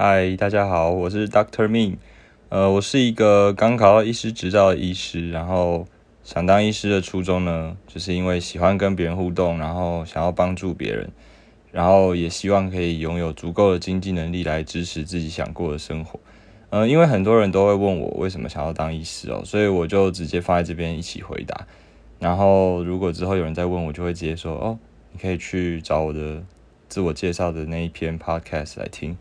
嗨，大家好，我是 Doctor Ming。呃，我是一个刚考到医师执照的医师，然后想当医师的初衷呢，就是因为喜欢跟别人互动，然后想要帮助别人，然后也希望可以拥有足够的经济能力来支持自己想过的生活。呃，因为很多人都会问我为什么想要当医师哦，所以我就直接放在这边一起回答。然后如果之后有人再问我，就会直接说哦，你可以去找我的自我介绍的那一篇 Podcast 来听。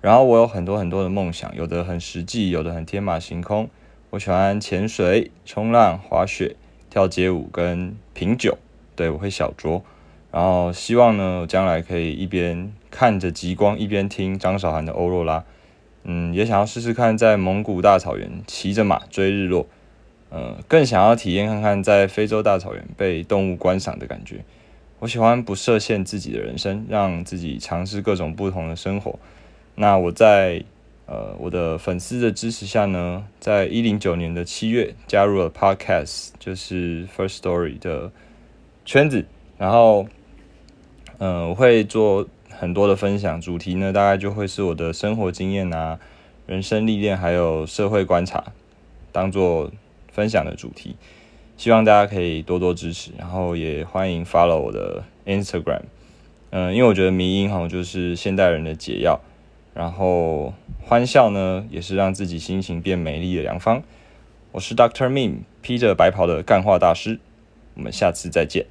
然后我有很多很多的梦想，有的很实际，有的很天马行空。我喜欢潜水、冲浪、滑雪、跳街舞跟品酒，对我会小酌。然后希望呢，将来可以一边看着极光，一边听张韶涵的《欧若拉》。嗯，也想要试试看在蒙古大草原骑着马追日落。呃，更想要体验看看在非洲大草原被动物观赏的感觉。我喜欢不设限自己的人生，让自己尝试各种不同的生活。那我在呃我的粉丝的支持下呢，在一零九年的七月加入了 Podcast，就是 First Story 的圈子，然后嗯我会做很多的分享，主题呢大概就会是我的生活经验啊、人生历练还有社会观察，当做分享的主题，希望大家可以多多支持，然后也欢迎 follow 我的 Instagram，嗯，因为我觉得迷音哈就是现代人的解药。然后欢笑呢，也是让自己心情变美丽的良方。我是 Doctor Ming，披着白袍的干化大师。我们下次再见。